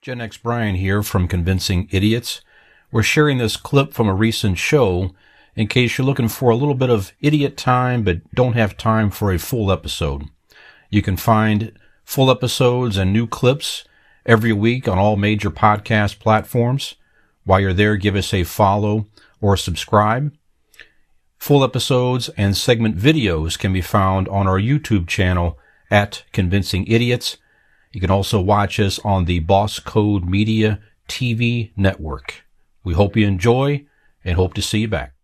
Gen X Brian here from Convincing Idiots. We're sharing this clip from a recent show in case you're looking for a little bit of idiot time but don't have time for a full episode. You can find full episodes and new clips every week on all major podcast platforms. While you're there, give us a follow or subscribe. Full episodes and segment videos can be found on our YouTube channel at Convincing Idiots. You can also watch us on the Boss Code Media TV network. We hope you enjoy and hope to see you back.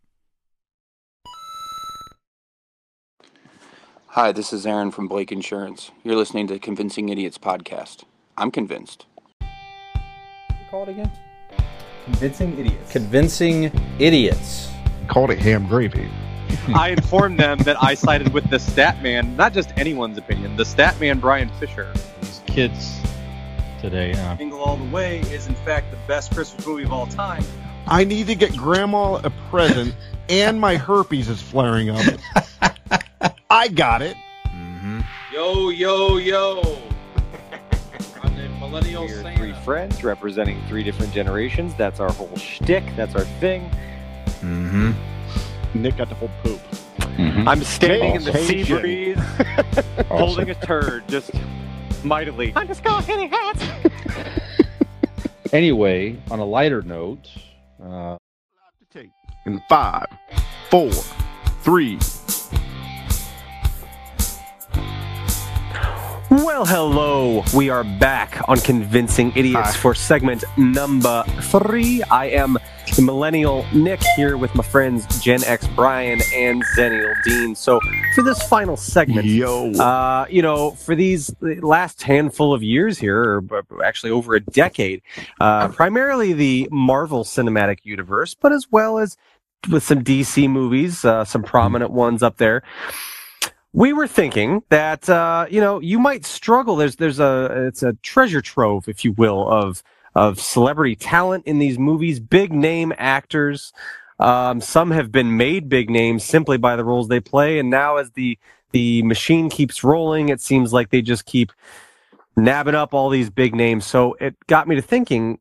Hi, this is Aaron from Blake Insurance. You're listening to Convincing Idiots podcast. I'm convinced. Call it again. Convincing idiots. Convincing Idiots. called it ham gravy. I informed them that I sided with the stat man, not just anyone's opinion, the stat man Brian Fisher. These kids today. Uh, Jingle All the Way is in fact the best Christmas movie of all time. I need to get grandma a present, and my herpes is flaring up. I got it. Yo, yo, yo. I'm the millennial We're Santa. three friends representing three different generations. That's our whole shtick. That's our thing. Mm-hmm. Nick got the whole poop. I'm standing in the sea Caucasian. breeze, holding a turd, just mightily. I'm just going hitting hats. anyway, on a lighter note, uh, in five, four, three. Well, hello. We are back on Convincing Idiots Hi. for segment number three. I am the millennial Nick here with my friends Gen X Brian and Zennial Dean. So, for this final segment, Yo. Uh, you know, for these last handful of years here, or actually over a decade, uh, primarily the Marvel Cinematic Universe, but as well as with some DC movies, uh, some prominent ones up there. We were thinking that uh, you know you might struggle. There's there's a it's a treasure trove, if you will, of of celebrity talent in these movies, big name actors. Um, some have been made big names simply by the roles they play, and now as the the machine keeps rolling, it seems like they just keep nabbing up all these big names. So it got me to thinking.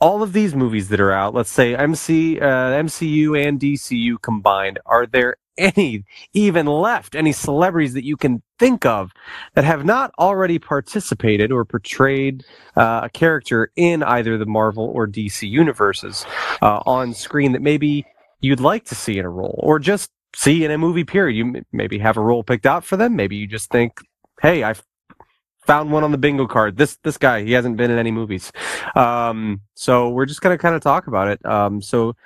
All of these movies that are out, let's say MC, uh, MCU and DCU combined, are there any even left? Any celebrities that you can think of that have not already participated or portrayed uh, a character in either the Marvel or DC universes uh, on screen that maybe you'd like to see in a role or just see in a movie period? You maybe have a role picked out for them. Maybe you just think, hey, I found one on the bingo card. This this guy, he hasn't been in any movies. Um, so we're just gonna kind of talk about it. Um, so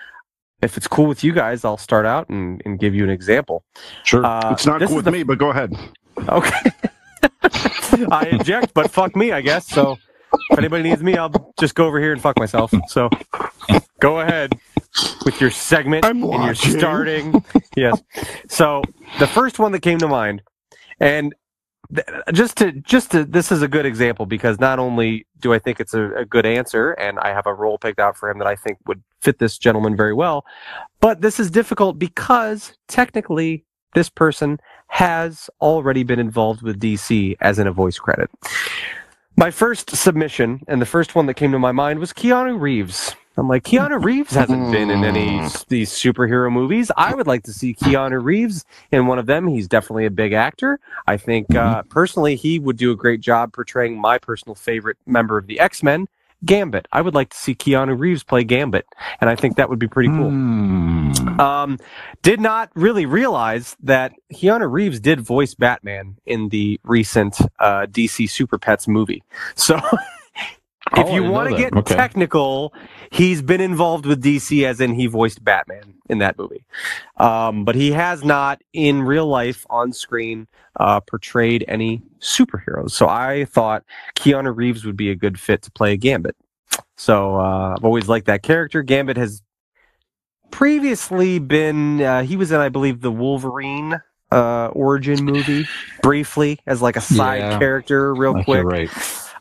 if it's cool with you guys, I'll start out and, and give you an example. Sure. uh, it's not cool with the- me, but go ahead. Okay. I inject, but fuck me, I guess. So if anybody needs me, I'll just go over here and fuck myself. So go ahead with your segment I'm and you're starting. yes. So the first one that came to mind, and just to just to this is a good example because not only do I think it's a, a good answer, and I have a role picked out for him that I think would fit this gentleman very well, but this is difficult because technically this person has already been involved with DC as in a voice credit. My first submission and the first one that came to my mind was Keanu Reeves. I'm like, Keanu Reeves hasn't been in any s- these superhero movies. I would like to see Keanu Reeves in one of them. He's definitely a big actor. I think uh, personally he would do a great job portraying my personal favorite member of the X Men, Gambit. I would like to see Keanu Reeves play Gambit, and I think that would be pretty cool. Um, did not really realize that Keanu Reeves did voice Batman in the recent uh, DC Super Pets movie. So, if I you want to get Okay. technical, he's been involved with DC as in he voiced Batman in that movie. Um, but he has not in real life on screen uh, portrayed any superheroes. So I thought Keanu Reeves would be a good fit to play Gambit. So uh, I've always liked that character. Gambit has previously been uh, he was in I believe the Wolverine uh, origin movie briefly as like a side Yeah. character real quick. right.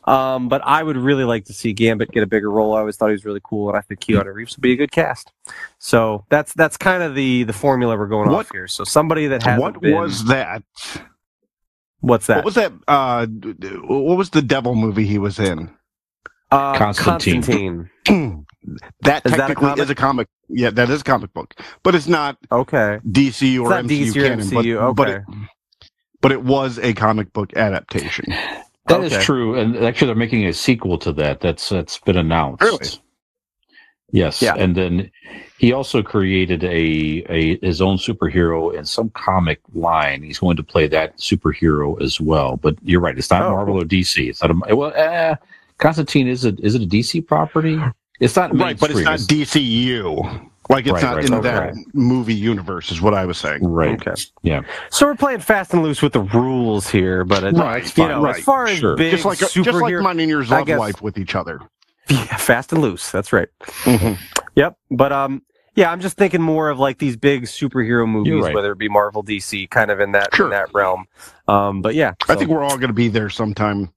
Um, but I would really like to see Gambit get a bigger role. I always thought he was really cool, and I think Keanu Reeves would be a good cast. So that's that's kind of the the formula we're going What- off here. So somebody that has What been, was that? what's that? What was that? Uh, d- d- what was the devil movie he was in? Uh, Constantine. Constantine. that Is that a technically is a comic. Yeah, that is a comic book, but it's not Okay. DC or not MCU DC or canon. MCU, but, but, it, but it was a comic book adaptation. That is Okay. true, and actually, they're making a sequel to that. That's that's been announced. Really? Yes, Yeah. and then he also created a, a his own superhero in some comic line. He's going to play that superhero as well. But you're right; it's not Oh, Marvel or DC. It's not a well. Uh, Constantine is it is it a DC property? It's not right, but it's not. DCU. Like it's Right, not right, in okay. that movie universe, is what I was saying. right. Okay. Yeah. So we're playing fast and loose with the rules here, but it, Right, you fine, know, right, as far as sure. big Just like just like superhero, mine and yours I love guess- life with each other. yeah, fast and loose. That's right. Mhm. Yep. But um, yeah, I'm just thinking more of like these big superhero movies, right. whether it be Marvel, DC, kind of in that Sure. in that realm. Um, but yeah, I think we're all going to be there sometime.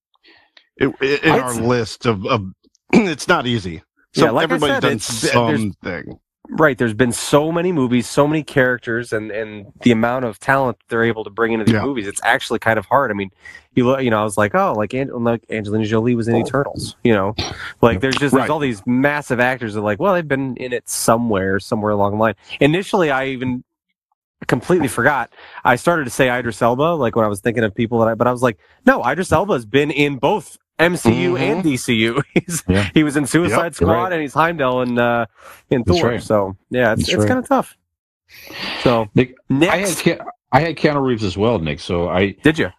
In, in our list of, of it's not easy. So Yeah, like I everybody's said, done it's- there's- something. Right. There's been so many movies, so many characters, and and the amount of talent they're able to bring into these Yeah. movies, it's actually kind of hard. I mean, you look, you know, I was like, oh, like, An- like Angelina Jolie was in oh. Eternals, you know, like there's just Right. there's all these massive actors that like, well, they've been in it somewhere, somewhere along the line. Initially, I even completely forgot. I started to say Idris Elba, like when I was thinking of people that I, but I was like, no, Idris Elba has been in both MCU Mhm. and DCU. He's, Yeah. He was in Suicide Yep, Squad right. and he's Heimdall in uh, in That's Thor. right. So yeah, it's, That's it's right. kind of tough. So Nick, I had I had Keanu Reeves as well, Nick. So I did you?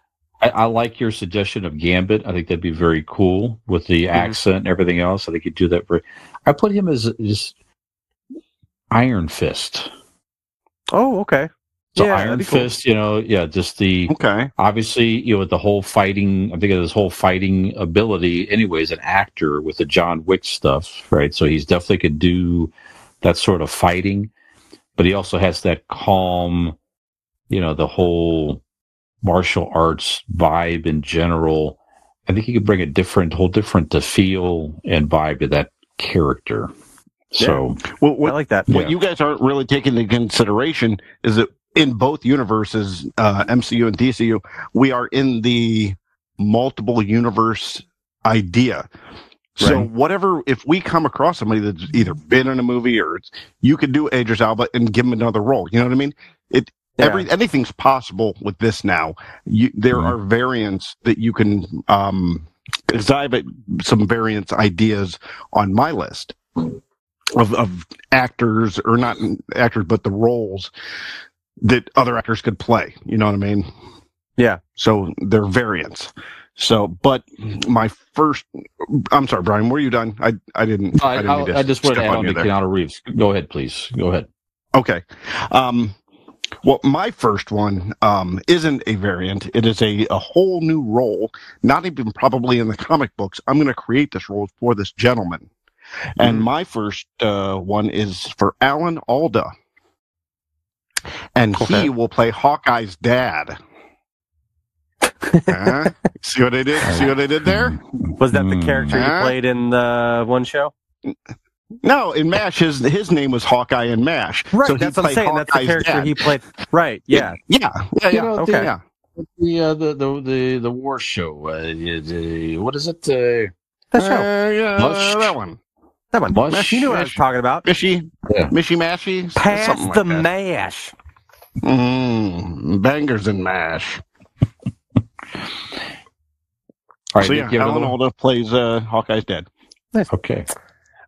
I, I like your suggestion of Gambit. I think that'd be very cool with the Mm-hmm. accent and everything else. I think you'd do that very. I put him as just Iron Fist. Oh, okay. So Yeah, Iron that'd cool. Fist, you know, yeah, just the Okay. obviously, you know, with the whole fighting. I think of this whole fighting ability. Anyways, an actor with the John Wick stuff, right? So he's definitely could do that sort of fighting, but he also has that calm, you know, the whole martial arts vibe in general. I think he could bring a different, whole different to feel and vibe to that character. So Well, I like that. what Yeah. you guys aren't really taking into consideration is that in both universes, uh, MCU and DCU, we are in the multiple universe idea. So Right. whatever, if we come across somebody that's either been in a movie or it's, you could do Idris Elba and give him another role. You know what I mean? It Yeah. every anything's possible with this now. You, there Mhm. are variants that you can um, exhibit some variants ideas on my list of, of actors or not actors, but the roles that other actors could play. You know what I mean? Yeah. So they're variants. So, but my first, I'm sorry, Brian, were you done? I, I didn't. I, didn't I, to I just want to step add on on to there. Keanu Reeves. Go ahead, please. Go ahead. Okay. Um, well, my first one um, isn't a variant. It is a, a whole new role, not even probably in the comic books. I'm going to create this role for this gentleman. And Mm. my first uh, one is for Alan Alda. And Okay. he will play Hawkeye's dad. Huh? See what I did? See what I did there? Was that the character you played in the one show? No, in MASH, his his name was Hawkeye in MASH. Right, So that's what I'm played saying. That's the character dad. he played. Right, yeah. Yeah, yeah, You yeah. know, Okay. yeah. The uh, the, the the the war show. Uh, the, what is it? Uh, That show. Uh, yeah, that one. that one. Mush. You knew what I was talking about. Mishy, Yeah. Mishy Mashy, Pass like the that. mash. Mm, bangers and mash. all right, so yeah, you have Alan another one? Alda plays uh, Hawkeye's dad. Okay.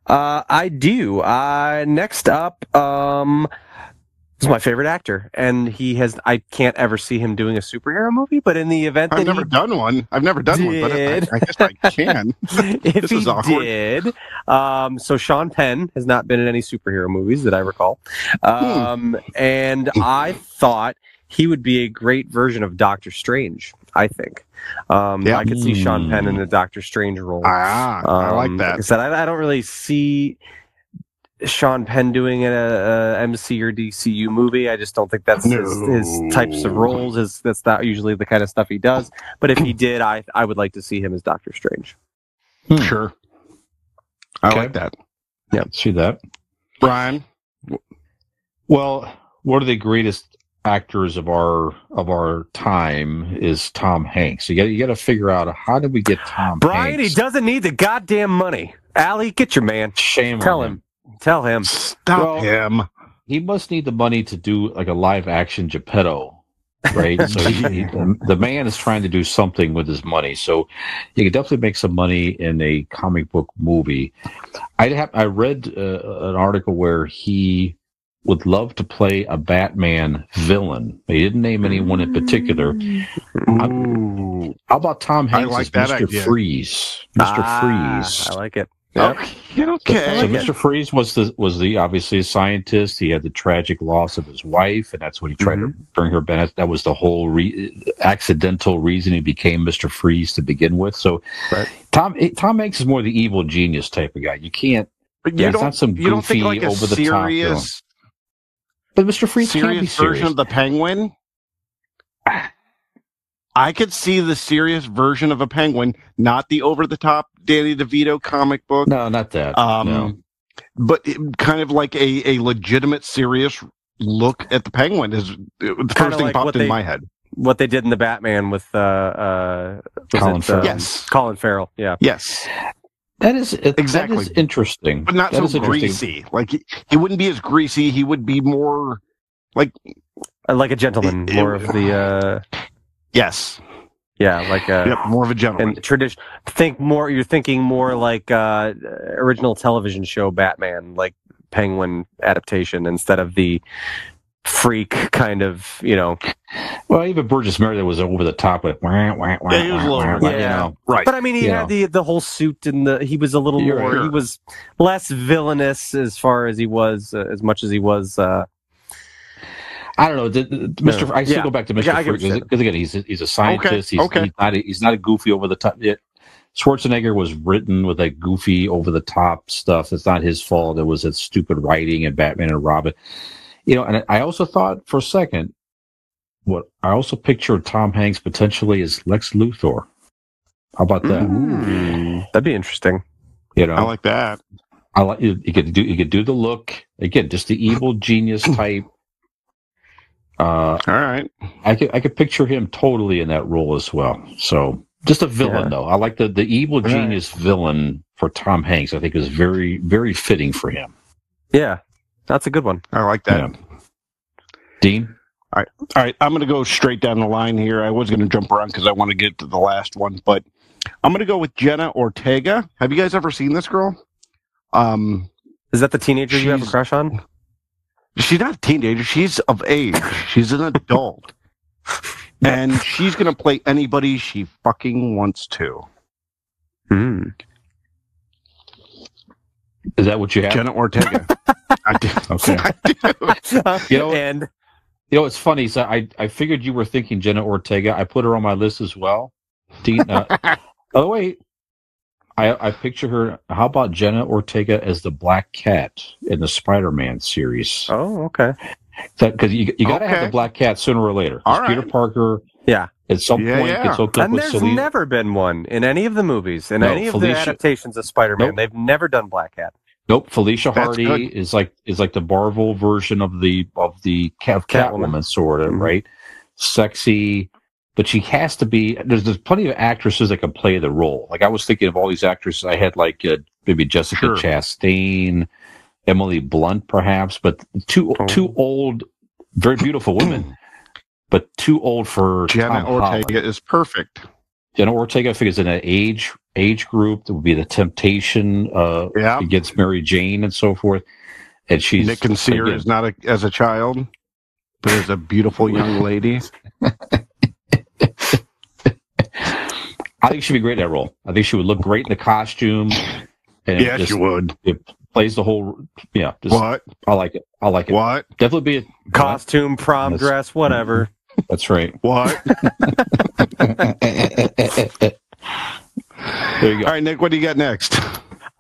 Uh, I do. Uh, next up, um, is my favorite actor, and he has. I can't ever see him doing a superhero movie, but in the event that I've never he done one. I've never done one, but I, Did. I guess I can. if This he is did, um, so Sean Penn has not been in any superhero movies that I recall, Hmm. um, and I thought he would be a great version of Doctor Strange. I think um, Yeah. I could see Sean Penn in Hmm. a Doctor Strange role. Ah, I like Um, Like I that. said, I, I don't really see Sean Penn doing a, a MC or DCU movie. I just don't think that's his, his types of roles. His, that's not usually the kind of stuff he does. But if he did, I I would like to see him as Doctor Strange. Hmm. Sure. I Okay. like that. Yeah, see that. Brian, Well, one of the greatest actors of our of our time is Tom Hanks. You got you got to figure out how do we get Tom Brian, Hanks? he doesn't need the goddamn money. Allie, get your man. Shame Tell on him. Tell him. Stop Well- him. He must need the money to do like a live action Geppetto, right? so he, he- the man is trying to do something with his money. So he could definitely make some money in a comic book movie. I have I read uh, an article where he would love to play a Batman villain. He didn't name anyone in particular. Ooh. How about Tom Hanks like as Mr. idea. Freeze? Mr. Ah, Freeze. I like it. Yep. Oh, okay. So okay. Mr. Freeze was the was the obviously a scientist. He had the tragic loss of his wife, and that's when he tried to mm-hmm. bring her back. That was the whole re- accidental reason he became Mr. Freeze to begin with. So Right. Tom eh, Tom Hanks is more the evil genius type of guy. You can't. But Yeah, you it's don't, not some you don't think goofy, like a over the top serious, But Mr. Freeze can be serious serious. version of the Penguin? Ah, I could see the serious version of a Penguin, not the over-the-top Danny DeVito comic book. no, not that. Um, no. but it- kind of like a, a legitimate, serious look at the Penguin is the first Kinda thing like popped what in they- my head. What they did in the Batman with uh, uh, Colin it, Farrell. um, Yes. Colin Farrell. Yeah. Yes, That is Exactly. That is interesting, but not That so greasy. Like he, he wouldn't be as greasy. He would be more like Uh, like a gentleman, It- more it- of the uh, yes, yeah, like a yep, more of a gentleman. and tradition. Think more. You're thinking more like uh, original television show Batman, like Penguin adaptation, instead of the freak kind of you know. Well, even Burgess Meredith was over the top with wah, wah, wah, Yeah, he was a little- wah, wah, you know. right. But I mean, he Yeah. had the the whole suit and the he was a little You're more. right. He was less villainous as far as he was, uh, as much as he was. Uh, I don't know. The, the- Mr. I still Yeah. go back to Mr. Yeah, I get what you're because again, he's a, he's a scientist. He's, okay. he's not a, he's not a goofy over the top. It, Schwarzenegger was written with that goofy over the top stuff. It's not his fault. It was that stupid writing and Batman and Robin. You know, and I also thought for a second, what I also pictured Tom Hanks potentially as Lex Luthor. How about that? mm, that'd be interesting. You know, I like that. I like you, you could do you could do the look again, just the evil genius type. Uh, All right. I could I could picture him totally in that role as well. So just a villain Yeah. though. I like the the evil Right. genius villain for Tom Hanks. I think is very very fitting for him. Yeah, that's a good one. I like that. Yeah. Dean, All right, all right. I'm going to go straight down the line here. I was going to jump around because I want to get to the last one, but I'm going to go with Jenna Ortega. Have you guys ever seen this girl? Um, Is that the teenager you have a crush on? She's not a teenager. She's of age. She's an adult, and she's going to play anybody she fucking wants to. Hmm. is that what you have? Jenna Ortega. I do. Okay. I do. You know- and You know, it's funny. So I I figured you were thinking Jenna Ortega. I put her on my list as well. Dean. Uh, oh wait. I, I picture her. How about Jenna Ortega as the Black Cat in the Spider-Man series? oh, okay. because you you got to have Okay. the black cat sooner or later. All right. Peter Parker, Yeah. at some Yeah, point yeah. gets hooked up And with there's Selena. never been one in any of the movies, in No, any of the adaptations of Spider-Man. Nope. They've never done Black Cat. nope, Felicia That's Hardy good. is like is like the Marvel version of the of the Cat, Catwoman. Catwoman, sort of Mhm. right. Sexy, but she has to be. There's there's plenty of actresses that can play the role. Like I was thinking of all these actresses. I had like uh, maybe Jessica Sure. Chastain, Emily Blunt, perhaps, but too Oh. too old, very beautiful women. But too old for Jenna Tom Holland. Ortega is perfect. Jenna Ortega figures in an age age group that would be the temptation uh Yeah. against Mary Jane and so forth. And she's Nick can see her again, as not a, as a child, but as a beautiful young lady. I think she'd be great in that role. I think she would look great in the costume. And it just would. plays the whole yeah, just, What? I like it. I like it. What? Definitely be a Costume, prom Yes. dress, whatever. That's right. What? There you go. right, Nick. What do you got next?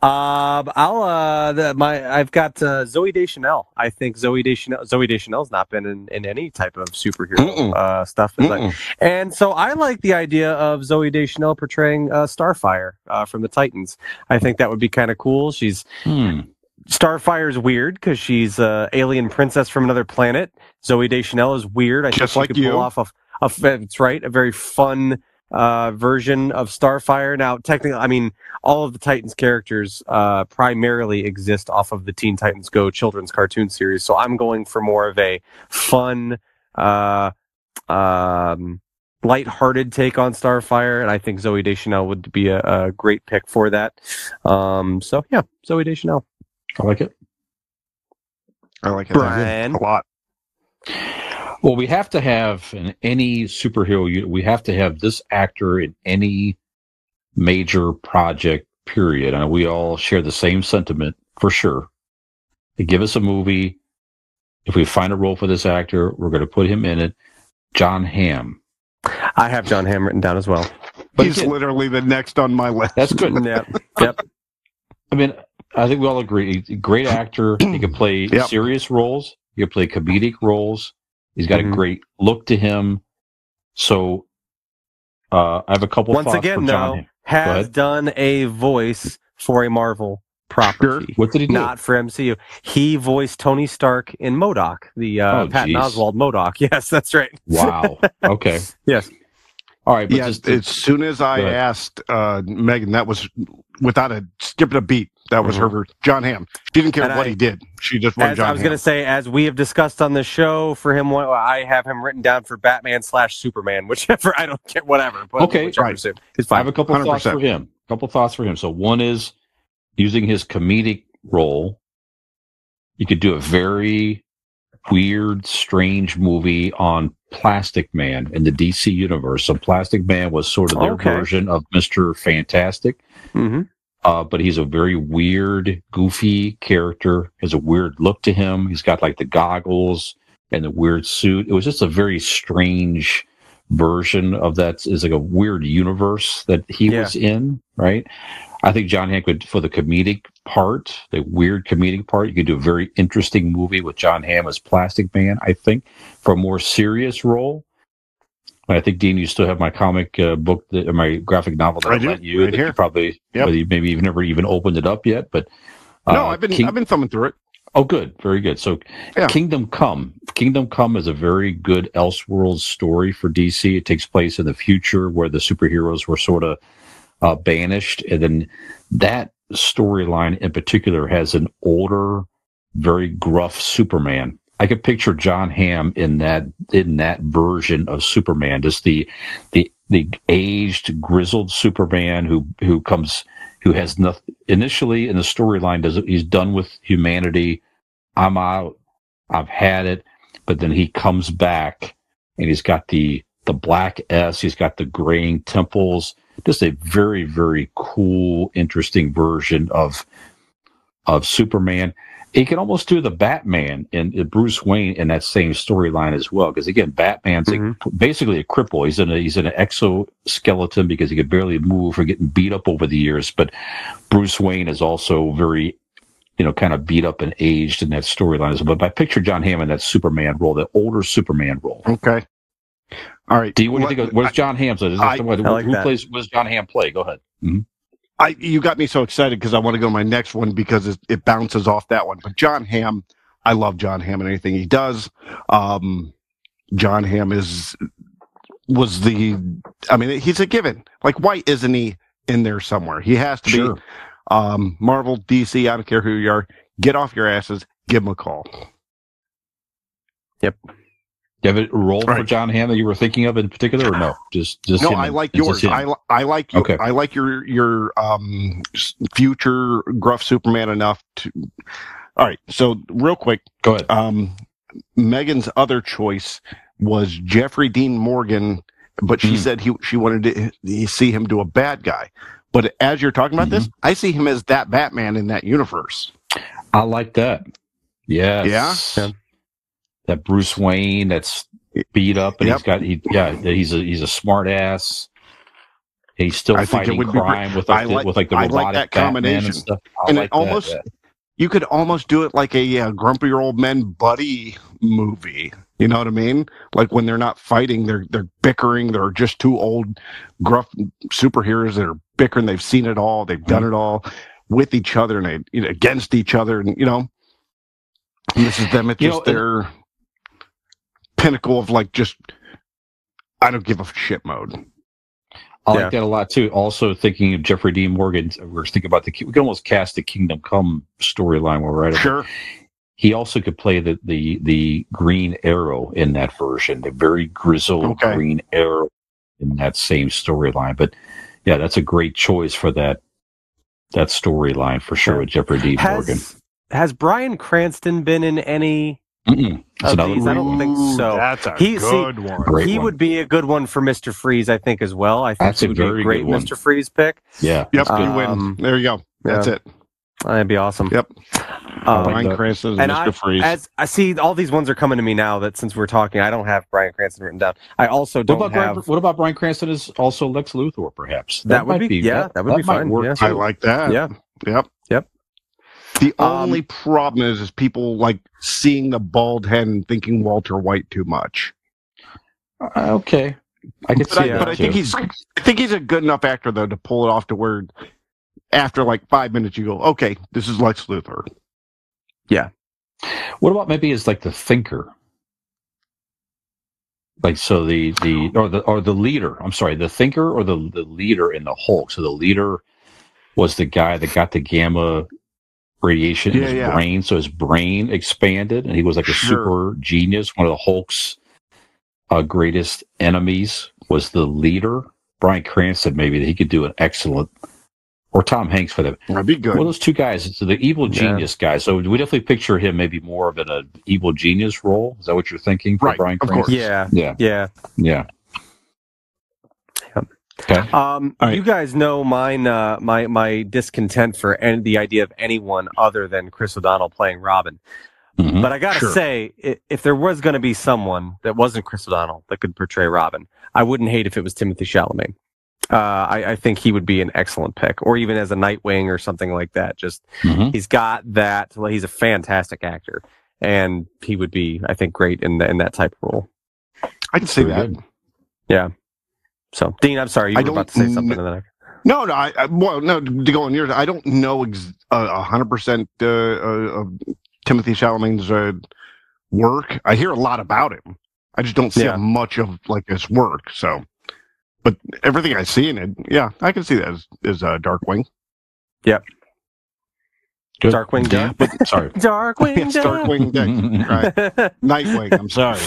Um, I'll uh, the, my I've got uh, Zooey Deschanel. I think Zooey Deschanel Zooey Deschanel's not been in, in any type of superhero uh, stuff, like- and so I like the idea of Zooey Deschanel portraying uh, Starfire uh, from the Titans. I think that would be kind of cool. She's Hmm. Starfire's weird because she's a alien princess from another planet. Zooey Deschanel is weird. I think Just she like could you. pull off a, a that's right, a very fun uh, version of Starfire. Now, technically, I mean, all of the Titans characters uh, primarily exist off of the Teen Titans Go children's cartoon series. So I'm going for more of a fun, uh, um, light-hearted take on Starfire, and I think Zooey Deschanel would be a, a great pick for that. Um, so yeah, Zooey Deschanel. I like it. I like it Brian. a lot. Well, we have to have in any superhero we have to have this actor in any major project, period. And we all share the same sentiment for sure. They give us a movie. If we find a role for this actor, we're going to put him in it. John Hamm. I have John Hamm written down as well. But He's again- literally the next on my list. That's good. yeah, yep. I mean, I think we all agree. Great actor. He can play Yep. serious roles. He can play comedic roles. He's got Mhm. a great look to him. So, uh, I have a couple Once thoughts again, for John. though, Hamm. has done a voice for a Marvel property. What did he do? Not for MCU. He voiced Tony Stark in MODOK, the uh, Oh, Patton. Oswalt MODOK. Yes, that's right. Wow. Okay. Yes. All right. But yeah, just as soon as I asked uh, Megan, that was without a skipping a beat. That was her John Hamm. She didn't care And what I- he did. She just wanted As John I was going to say, as we have discussed on the show, for him, I have him written down for Batman slash Superman, whichever. I don't care, whatever. But Okay, right. suit. It's I have a couple thoughts 100%. for him. A couple thoughts for him. So one is using his comedic role. You could do a very weird, strange movie on Plastic Man in the DC universe. So Plastic Man was sort of their Okay. version of Mister Fantastic. hmm Uh, but he's a very weird, goofy character. Has a weird look to him. He's got like the goggles and the weird suit. It was just a very strange version of that. Is like a weird universe that he Yeah. was in, right? I think John Hamm would for the comedic part, the weird comedic part. You could do a very interesting movie with John Hamm as Plastic Man. I think for a more serious role. I think Dean, you still have my comic uh, book, that, or my graphic novel that I I, do, lent you. right here. you probably, Yep. you maybe you've never even opened it up yet, but uh, no, I've been King- I've been thumbing through it. Oh, good, very good. So, Yeah. Kingdom Come. Kingdom Come is a very good Elseworlds story for DC. It takes place in the future where the superheroes were sort of uh, banished, and then that storyline in particular has an older, very gruff Superman. I could picture John Hamm in that in that version of Superman, just the the the aged, grizzled Superman who who comes who has nothing initially in the storyline does he's done with humanity. I'm out. I've had it. But then he comes back and he's got the the black s he's got the graying temples. Just a very very cool interesting version of of superman he can almost do the batman and bruce wayne in that same storyline as well because again batman's a, basically a cripple he's in a he's in an exoskeleton because he could barely move or getting beat up over the years but Bruce Wayne is also very, you know, kind of beat up and aged in that storyline. as well. But I picture John Hamm in that Superman role, that older Superman role. Okay. All right. Do you, what do you think? Of, where's John Hamm? So is that I- the one- like who that. plays? What does John Hamm play? Go ahead. Mhm. I you got me so excited because I want to go to my next one because it, it bounces off that one. But John Hamm, I love John Hamm and anything he does. Um, John Hamm is was the I mean he's a given. Like why isn't he in there somewhere? He has to Sure. be. Um, Marvel, DC, I don't care who you are. Get off your asses. Give him a call. Do you have a role for John Hamm that you were thinking of in particular, or no? Just, just no, him I like it's yours. I, li- I like your, Okay. I like your your um future gruff Superman enough to. All right, so real quick, Go ahead. um, Megan's other choice was Jeffrey Dean Morgan, but she Mm. said he she wanted to see him do a bad guy. But as you're talking about this, Mm-hmm. I see him as that Batman in that universe. I like that. Yes. Yeah? That Bruce Wayne that's beat up and Yep. he's got he yeah he's a he's a smart ass. He's still I fighting crime with like, like- with like the I like robotic that Batman combination. and stuff. I And it like that, almost- yeah. You could almost do it like a uh, grumpy old men buddy movie. You know what I mean? Like when they're not fighting, they're they're bickering. They're just two old gruff superheroes that are bickering. They've seen it all. They've done it all. with each other and they, you know, against each other, and you know, and this is them at just know, their pinnacle of like just I don't give a shit mode. I Yeah. like that a lot too. Also thinking of Jeffrey Dean Morgan, uh, we're thinking about the we can almost cast the Kingdom Come storyline where we're at. it. Sure, He also could play the the the Green Arrow in that version, the very grizzled Okay. Green Arrow in that same storyline. But yeah, that's a great choice for that that storyline for sure with Jeffrey Dean Morgan. Has has Bryan Cranston been in any? Mm-mm. It's of another these, I don't think so. That's a He- see, one. Great he one. would be a good one for Mister Freeze, I think, as well. I think That's he a would be very a great. Mister Freeze pick. yeah. Yep, that's good. good Um, win. There you go. That's yeah. it. That'd be awesome. Yep. Um, Brian. Cranston is and Mr. I, Freeze. as I see, all these ones are coming to me now. That since we're talking, I don't have Bryan Cranston written down. I also don't about, have. Brian, what about Bryan Cranston is also Lex Luthor, perhaps? That would might be- yeah, that would be fine, work yeah. I like that. yeah, Yep. The Um, only problem is, is people like seeing the bald head and thinking Walter White too much. Uh, okay, I can But, see I, that. but I think he's, I think he's a good enough actor though to pull it off to where, after like five minutes, you go, okay, this is Lex Luthor. Yeah. What about maybe as like the thinker? Like so the the or the or the leader. I'm sorry, the thinker or the the leader in the Hulk. So the leader was the guy that got the gamma radiation in Yeah, his yeah. brain, so his brain expanded, and he was like a Sure. super genius. One of the Hulk's uh, greatest enemies was the leader. Bryan Cranston, maybe that he could do an excellent, or Tom Hanks for that. That'd be good. Well, those two guys, so the evil Yeah. genius guy. So we definitely picture him maybe more of an evil genius role. Is that what you're thinking for Right, Brian of Cranston? course. yeah, Yeah, yeah. yeah. Yep. Okay. Um, All right. you guys know mine. Uh, my my discontent for any, the idea of anyone other than Chris O'Donnell playing Robin. Mhm. But I gotta Sure. say, if there was going to be someone that wasn't Chris O'Donnell that could portray Robin, I wouldn't hate if it was Timothée Chalamet. Uh, I, I think he would be an excellent pick, or even as a Nightwing or something like that. Just Mhm. he's got that. Well, he's a fantastic actor, and he would be, I think, great in the, in that type of role. I can see that. good. So, Dean, I'm sorry, you I were about to say something. kn- then I- No, no. I, I well, no. To go on yours, I don't know ex- uh, a hundred percent uh, uh, of Timothée Chalamet's uh, work. I hear a lot about him. I just don't see Yeah. much of like his work. So, but everything I see in it, yeah, I can see that as, as uh, Darkwing. Good. Darkwing Yeah, Duck. but sorry. Darkwing Yes, Darkwing, Duck. right. Nightwing. I'm sorry.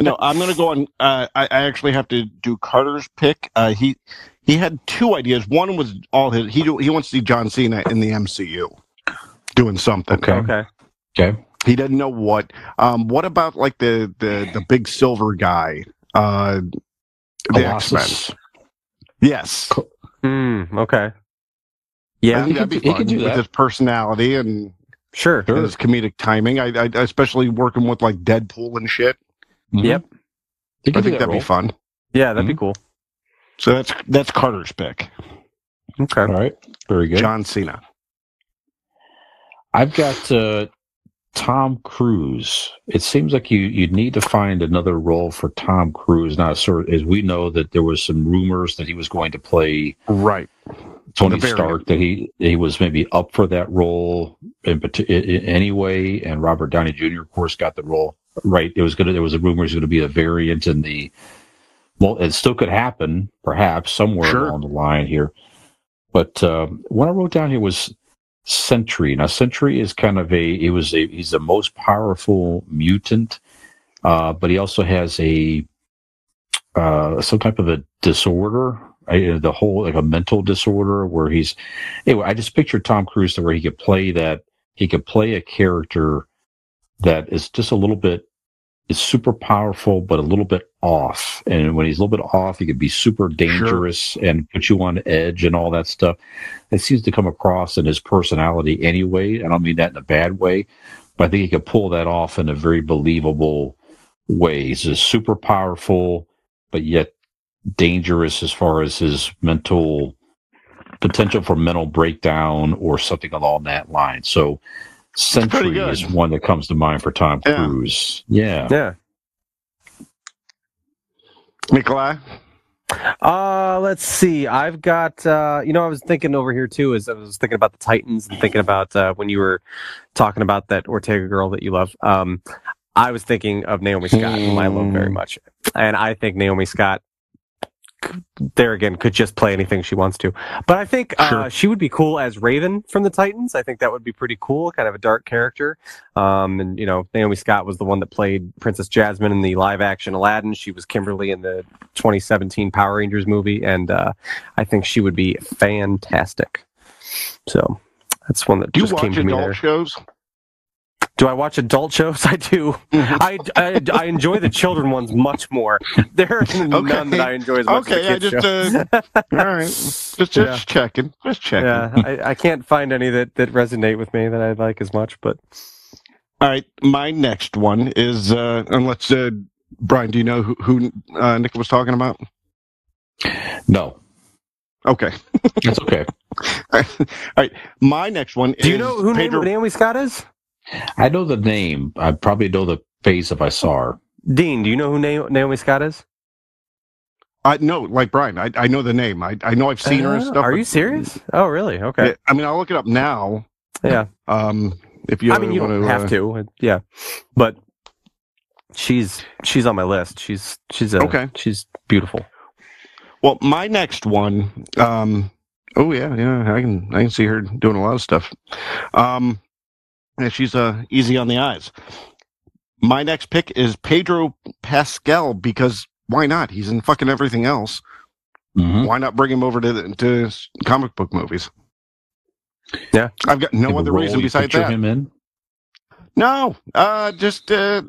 no, I'm gonna go on. Uh, I, I actually have to do Carter's pick. Uh, he he had two ideas. One was all his. He do, he wants to see John Cena in the MCU doing something. Okay. okay. Okay. He doesn't know what. Um, what about like the the the big silver guy? Uh, the X Men. Colossus. Yes, Hmm. okay. I Yeah. think He that'd could be do- he fun could do with that. his personality and, Sure. and his comedic timing. I, I especially working with like Deadpool and shit. Mhm. Yep. I think that that'd be fun. Yeah, that'd be Mhm. cool. So that's that's Carter's pick. Okay. All right. Very good. John Cena. I've got uh, Tom Cruise. It seems like you you need to find another role for Tom Cruise. Now, sort as we know that there was some rumors that he was going to play Right. Tony Stark, that he he was maybe up for that role in, parti- i- i- anyway, and Robert Downey Jr. of course got the role. Right. It was gonna. There was a rumor it was going to be a variant in the. Well, it still could happen, perhaps somewhere Sure. along the line here. But um, what I wrote down here was Sentry. Now, Sentry is kind of a. He was a. He's the most powerful mutant, uh, but he also has a uh, some type of a disorder. I, uh, the whole like a mental disorder where he's. Anyway, I just pictured Tom Cruise to where he could play that. He could play a character that is just a little bit is super powerful but a little bit off and when he's a little bit off he could be super dangerous and put you on edge and all that stuff it seems to come across in his personality anyway i don't mean that in a bad way but i think he could pull that off in a very believable way he's just super powerful but yet dangerous as far as his mental potential for mental breakdown or something along that line so pretty Sentry is one that comes to mind for Tom Yeah. Cruise. Yeah. Yeah. Nikolai. Uh, let's see. I've got, uh, you know, I was thinking over here too, as I was thinking about the Titans and thinking about uh, when you were talking about that Ortega girl that you love. Um, I was thinking of Naomi Scott, whom I love very Hmm. much. And I think Naomi Scott, there again, could just play anything she wants to. But I think uh, Sure. she would be cool as Raven from the Titans. I think that would be pretty cool, kind of a dark character. Um, and, you know, Naomi Scott was the one that played Princess Jasmine in the live action Aladdin. She was Kimberly in the 2017 Power Rangers movie. And uh, I think she would be fantastic. So that's one that Do you just came watch to me adult there. shows? Do I watch adult shows? I do. I, I, I enjoy the children ones much more. There are none that I enjoy as much Okay, I as the just kids shows. uh, all right, just just Yeah. checking, just checking. yeah, I, I can't find any that, that resonate with me that I like as much. But All right, my next one is uh, unless uh, Brian, do you know who, who uh, Nick was talking about? No, Okay, that's okay. all right. My next one do you know who Pedro. Naomi Scott is? I know the name. I probably know the face if I saw her. Dean, do you know who Naomi Scott is? I no, like Brian. I, I know the name. I, I know I've seen her and Uh, stuff. Are you serious? Oh, really? Okay. Yeah, I mean, I'll look it up now. Yeah. Um, if you I mean, you wanna, don't have uh, to. Yeah, but she's she's on my list. She's she's a, Okay. She's beautiful. Well, my next one. Um, oh yeah, yeah, I can I can see her doing a lot of stuff. Um, yeah, she's uh easy on the eyes. My next pick is Pedro Pascal because why not? He's in fucking everything else. Mhm. Why not bring him over to the, to comic book movies? Yeah. I've got no other reason besides that. him in. No, uh, just uh,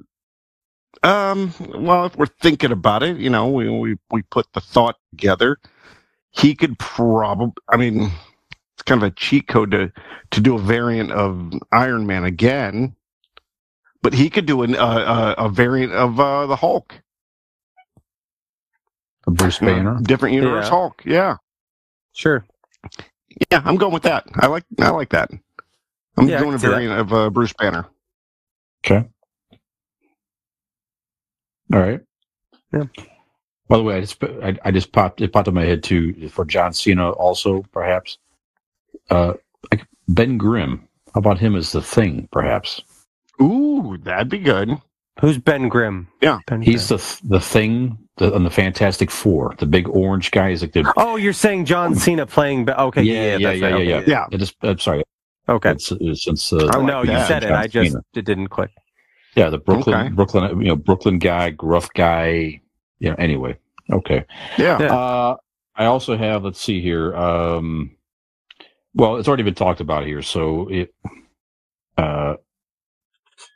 um. Well, if we're thinking about it, you know, we we we put the thought together. He could probably. I mean, it's kind of a cheat code to to do a variant of Iron Man again, but he could do an, uh, a a variant of uh, the Hulk, Bruce Banner. different universe Yeah. Hulk. Yeah, Sure. yeah. I'm going with that. I like I like that. I'm Yeah, doing a see that. variant of uh, Bruce Banner. Okay. All right. Yeah. By the way, I just I, I just popped it popped in my head too for John Cena also perhaps. Uh, like Ben Grimm. How about him as the Thing? Perhaps Ooh, that'd be good. Who's Ben Grimm? Yeah. Ben he's Grimm. the the Thing the, on the Fantastic Four. The big orange guy is like the Oh, you're saying John Cena playing? Be- okay. yeah yeah that's yeah right, yeah okay, yeah. Yeah. I just I'm sorry. Okay. It's, it's, since uh, I Oh like no, you that. said it. John I just Cena. it didn't click. Yeah, the Brooklyn, Okay. Brooklyn, you know, Brooklyn guy, gruff guy. You know, anyway, okay. Yeah. Yeah. Uh, I also have, let's see here. Um, well, it's already been talked about here. So it, uh,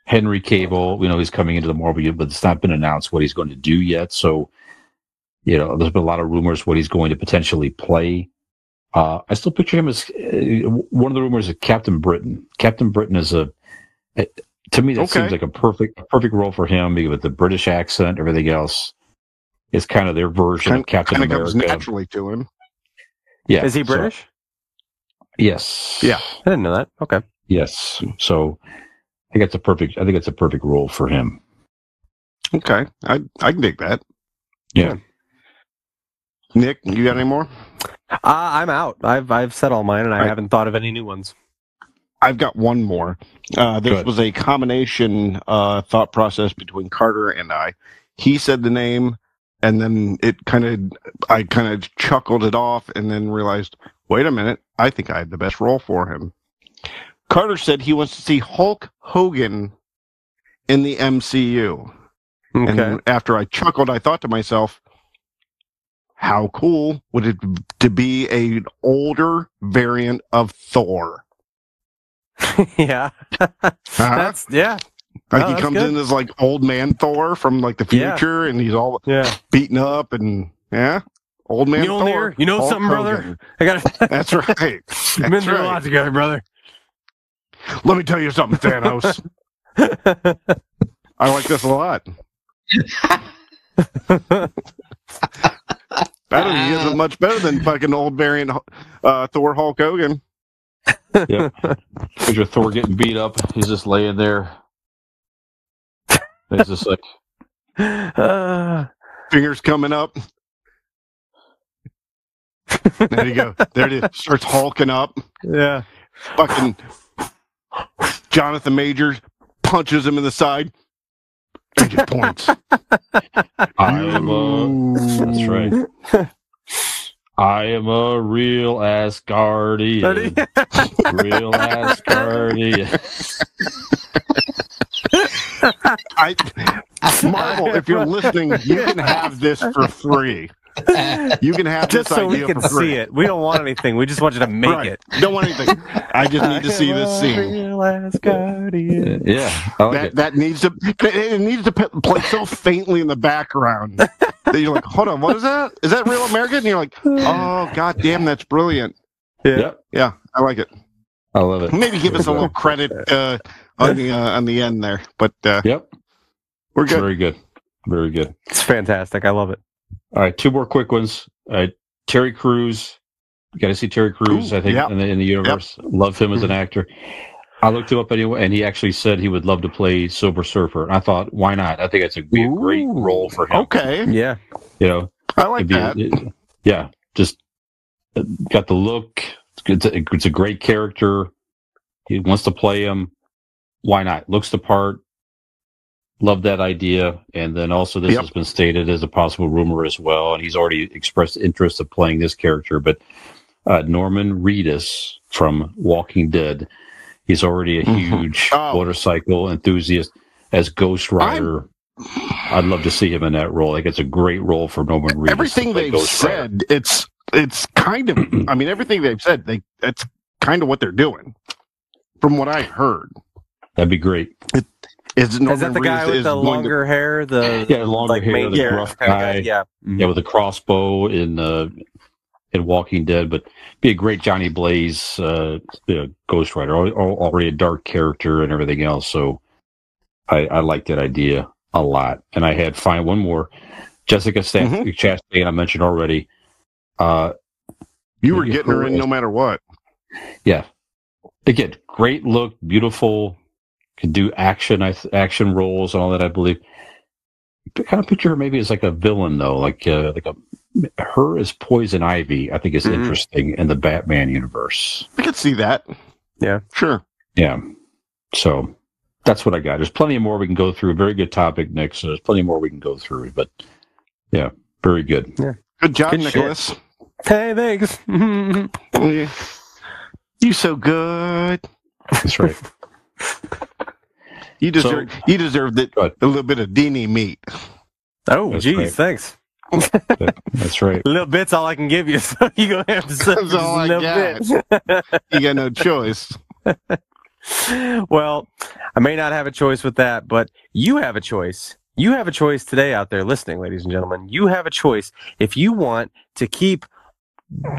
Henry Cavill, you know, he's coming into the Marvel, universe, but it's not been announced what he's going to do yet. So, you know, there's been a lot of rumors what he's going to potentially play. Uh, I still picture him as uh, one of the rumors is Captain Britain. Captain Britain is a, to me, that Okay. seems like a perfect, a perfect role for him with the British accent, everything else. It's kind of their version Kind, of Captain kind of comes America. naturally to him. Yeah. Is he so- British? Yes. Yeah. I didn't know that. Okay. Yes. So I think it's a perfect. I think it's a perfect role for him. Okay, I I can dig that. Yeah. Nick, you got any more? Uh, I'm out. I've I've said all mine, and I All right. haven't thought of any new ones. I've got one more. Uh, this Good. was a combination uh, thought process between Carter and I. He said the name, and then it kind of, I kind of chuckled it off, and then realized, wait a minute, I think I had the best role for him. Carter said he wants to see Hulk Hogan in the MCU. Okay. And after I chuckled, I thought to myself, how cool would it to be an older variant of Thor? yeah. Uh-huh. That's yeah. Like Oh, he comes good. in as like old man Thor from like the Yeah. future, and he's all Yeah. beaten up and yeah, old man Mjolnir, Thor. you know Hulk something, brother? Hogan. I got. That's right. Been That's through a lot together, brother. Let me tell you something, Thanos. I like this a lot. Better, he is much better than fucking old variant uh, Thor Hulk Hogan. Picture Thor getting beat up. He's just laying there. It's just like uh, Fingers coming up. There you go. There it is. Starts hulking up. Yeah. Fucking Jonathan Majors punches him in the side. Agent points. I am a. That's right. I am a real ass guardian. real ass guardian. I, Marvel, if you're listening, you can have this for free. You can have Just this so we can see it. We don't want anything. We just want you to make Right. it. Don't want anything. I just need to see this scene. Real Asgardian. Yeah, I like That it. that needs to it needs to play so faintly in the background that you're like, hold on, what is that? Is that real American? And you're like, oh god damn, that's brilliant. Yeah. Yeah, I like it. I love it. Maybe give us a little credit uh, on the uh, on the end there, but uh, Yep, we're good. very good, very good. It's fantastic. I love it. All right, two more quick ones. All right, Terry Crews. Got to see Terry Crews. Ooh, I think yep. in, the, in the universe. Love him as an actor. I looked him up anyway, and he actually said he would love to play Silver Surfer. And I thought, why not? I think it's a, be a great Ooh, role for him. Okay, Yeah. You know, I like be- that. it- yeah, just uh, got the look. It's a, it's a great character. He wants to play him. Why not? Looks the part. Love that idea. And then also, this Yep. has been stated as a possible rumor as well. And he's already expressed interest of playing this character. But uh, Norman Reedus from Walking Dead, he's already a Mhm. huge Oh. motorcycle enthusiast as Ghost Rider. I'd love to see him in that role. Like it's a great role for Norman Reedus. Everything they've Ghost Rider. said, it's it's kind of. I mean, everything they've said, they that's kind of what they're doing. From what I heard, That'd be great. Is Norman Is that the guy Reedus with the going to- longer hair? The Yeah, longer like hair, main the character gruff kinda guy. Yeah. Yeah, with a crossbow in uh, in Walking Dead, but be a great Johnny Blaze uh, you know, Ghost Rider. Al- al- Already a dark character and everything else. So I, I like that idea a lot. And I had find one more. Jessica Sta- Mhm. Chastain, I mentioned already. Uh, you were getting her in no matter what. yeah, again, great look, beautiful. Could do action, I action roles and all that. I believe. Kind of picture her maybe as like a villain though, like uh, like a her as Poison Ivy. I think is Mhm. interesting in the Batman universe. I could see that. Yeah. sure. Yeah, so that's what I got. There's plenty more we can go through. Very good topic, Nick. So there's plenty more we can go through. But yeah, very good. Yeah. Good job, Good shit. Nicholas. Hey, thanks. Yeah. You so good. That's right. You deserve you deserve that a little bit of Dini meat. oh, That's geez, right. thanks. That's right. A little bit's all I can give you, so you gonna have to say That's all little got. bit. You got no choice. well, I may not have a choice with that, but you have a choice. You have a choice today out there listening, ladies and gentlemen. You have a choice if you want to keep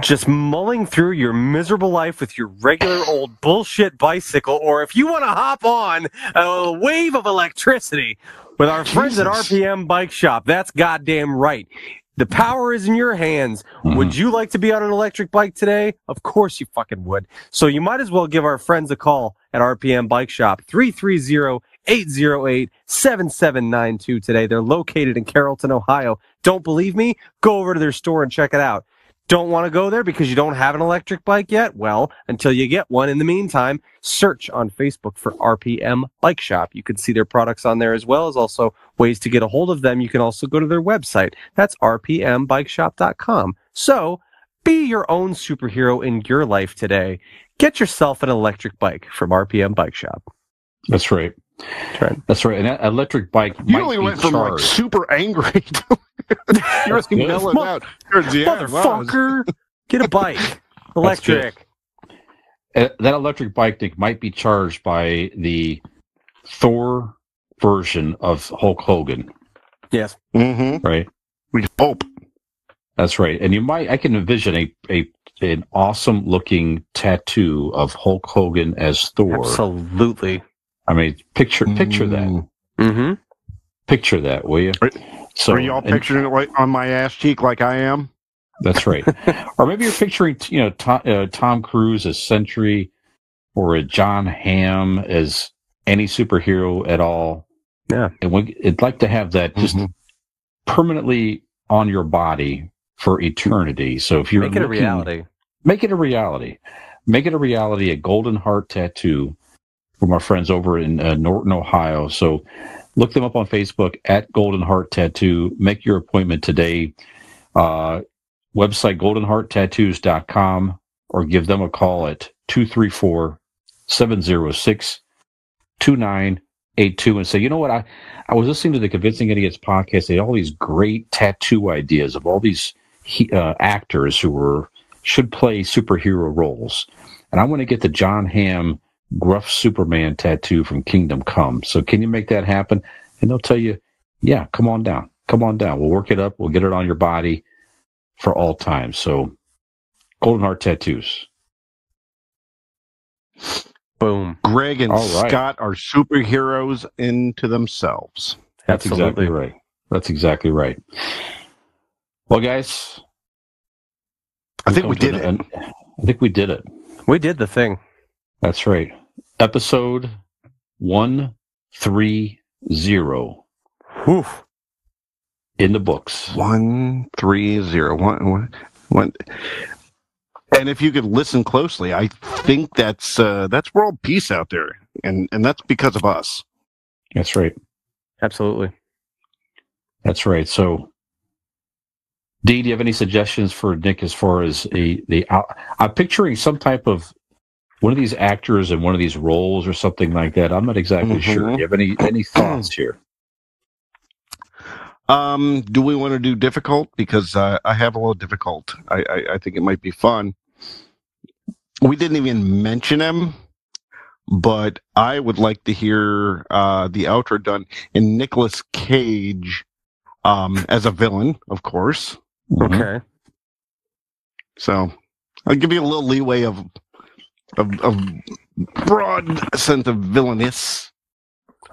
just mulling through your miserable life with your regular old bullshit bicycle, or if you want to hop on a wave of electricity with our friends at RPM Bike Shop. That's goddamn right. The power is in your hands. Mm-hmm. Would you like to be on an electric bike today? Of course you fucking would. So you might as well give our friends a call at RPM Bike Shop 330-808-7792 today. They're located in Carrollton, Ohio. Don't believe me? Go over to their store and check it out. Don't want to go there because you don't have an electric bike yet? Well, until you get one in the meantime, search on Facebook for RPM Bike Shop. You can see their products on there as well as also ways to get a hold of them. You can also go to their website. That's rpmbikeshop.com. So be your own superhero in your life today. Get yourself an electric bike from RPM Bike Shop. That's right. That's right. That's right. An electric bike You might only be went from like super angry to you really good. mellow it out towards the end. Wow. Motherfucker, get a bike. Electric. Uh, that electric bike Nick, might be charged by the Thor version of Hulk Hogan, Yes. Mm-hmm. right? We hope. That's right. And you might I can envision a, a an awesome looking tattoo of Hulk Hogan as Thor. Absolutely. I mean, picture picture that. Mm. Mm-hmm. Picture that, will you? Are- So Are y'all and- picturing it like on my ass cheek like I am? That's right. or maybe you're picturing, you know, Tom, uh, Tom Cruise as Sentry, or a John Hamm as any superhero at all. Yeah. and we, it'd like to have that just Mhm. permanently on your body for eternity. So if you're Make it a reality. make it a reality. Make it a reality A Golden Heart Tattoo from our friends over in uh, Norton, Ohio. So look them up on Facebook at Golden Heart Tattoo. Make your appointment today. Uh, website goldenhearttattoos.com or give them a call at 234 706 2982 and say, you know what? I, I was listening to the Convincing Idiots podcast. They had all these great tattoo ideas of all these uh, actors who were should play superhero roles. And I want to get the John Hamm gruff Superman tattoo from Kingdom Come. So can you make that happen? And they'll tell you, yeah, come on down. Come on down. We'll work it up. We'll get it on your body for all time. So Golden Heart Tattoos. Boom. Greg and All right. Scott are superheroes into themselves. That's Absolutely. exactly right. That's exactly right. Well, guys, I think we come to did it. an- I think we did it. We did the thing. That's right. Episode 130 Whew. in the books. One three zero one one one. And if you could listen closely, I think that's uh, that's world peace out there, and and that's because of us. That's right. Absolutely. That's right. So, Dee, do you have any suggestions for Nick as far as a the? I'm picturing some type of one of these actors in one of these roles or something like that. I'm not exactly Mhm. sure. Do you have any any thoughts here? Um, do we want to do difficult? Because uh, I have a little difficult. I, I I think it might be fun. We didn't even mention him, but I would like to hear uh, the outro done in Nicolas Cage um, as a villain, of course. Mhm. Okay. So I'll give you a little leeway of of, of broad sense of villainous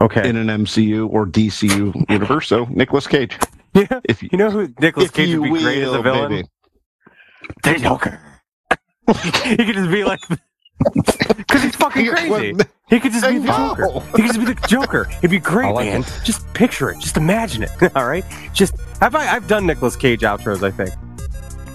Okay. in an MCU or DCU universe. So Nicolas Cage, yeah. if you, You know who Nicolas if Cage would be great as a villain? baby. The Joker. he could just be like, because he's fucking crazy. He could just be the Joker. He could just be the Joker. He'd be great, I like man. Just picture it. Just imagine it. All right. Just have I? I've done Nicolas Cage outros. I think.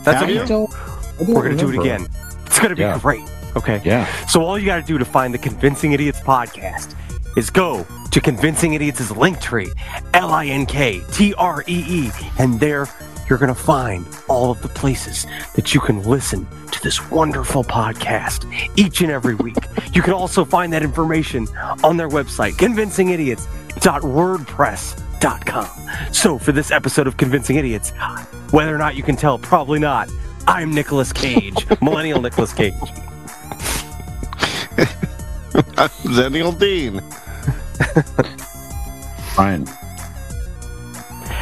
That's Have okay. you? We're gonna do it again. It's gonna be Yeah. great. Okay. Yeah. So all you got to do to find the Convincing Idiots podcast is go to Convincing Idiots' link tree, L I N K T R E E, and there you're going to find all of the places that you can listen to this wonderful podcast each and every week. You can also find that information on their website, convincingidiots.wordpress.com. So for this episode of Convincing Idiots, whether or not you can tell, probably not. I'm Nicholas Cage, Millennial Nicholas Cage. Zennial Dean. Fine.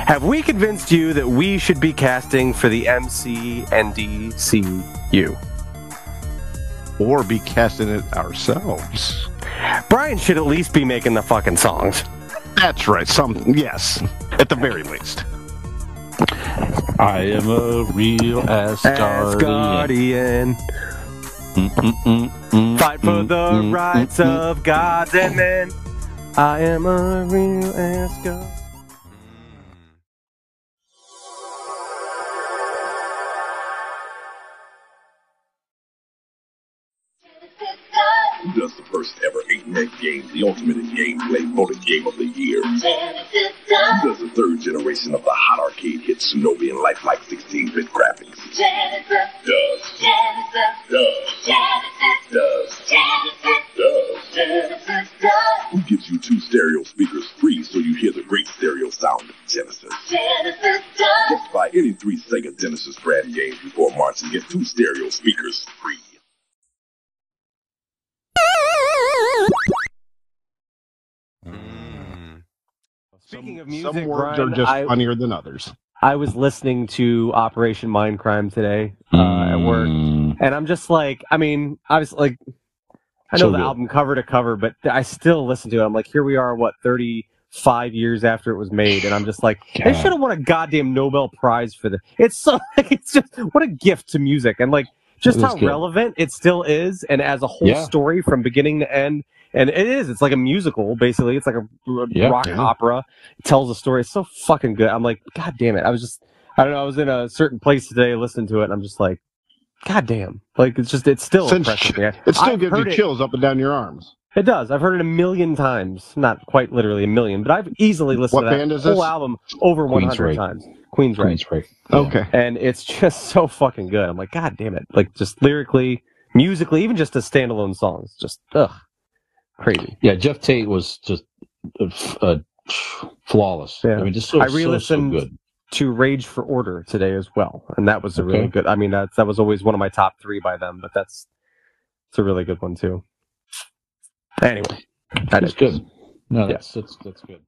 Have we convinced you that we should be casting for the MCNDCU? Or be casting it ourselves. Brian should at least be making the fucking songs. That's right. Some yes, at the very least. I am a real Asgardian. Asgardian. Fight for the rights of gods and men. I am a real ass Who ever 8-bit game, the ultimate in gameplay, voted game of the year? Who does the third generation of the hot arcade hit Shinobi and lifelike 16-bit graphics? Genesis. Does. Does. Does. Does. Who gives you two stereo speakers free so you hear the great stereo sound of Genesis? Just buy any three Sega Genesis brand games before March and get two stereo speakers free. Speaking of Some music, words Brian, are just I- funnier than others. I was listening to Operation Mindcrime today uh, at work, Mm, and I'm just like, I mean, I was like, I know So the good. album cover to cover, but I still listen to it. I'm like, here we are, what, 35 years after it was made, and I'm just like, they should have won a goddamn Nobel Prize for this. It's so, it's just, what a gift to music, and like, just how good. relevant it still is, and as a whole Yeah. story from beginning to end. And it is. It's like a musical, basically. It's like a Yeah. rock Yeah. opera. It tells a story. It's so fucking good. I'm like, God damn it. I was just, I don't know. I was in a certain place today, listening to it, and I'm just like, God damn! Like it's just it's still Since impressive. Yeah, It still I've gives you heard it- chills up and down your arms. It does. I've heard it a million times. Not quite literally a million, but I've easily listened What to that whole album over 100 Queensryche. times. Queensryche. Queen's right. Okay. And it's just so fucking good. I'm like, God damn it! Like just lyrically, musically, even just as standalone songs, just ugh, crazy. Yeah, Geoff Tate was just uh, uh, flawless. Yeah. I mean, just so, I so, so re-listened good. To Rage for Order today as well, and that was a really good. I mean, that's that was always one of my top three by them, but that's it's a really good one too. Anyway, I It's digress. good. No, that's that's that's good.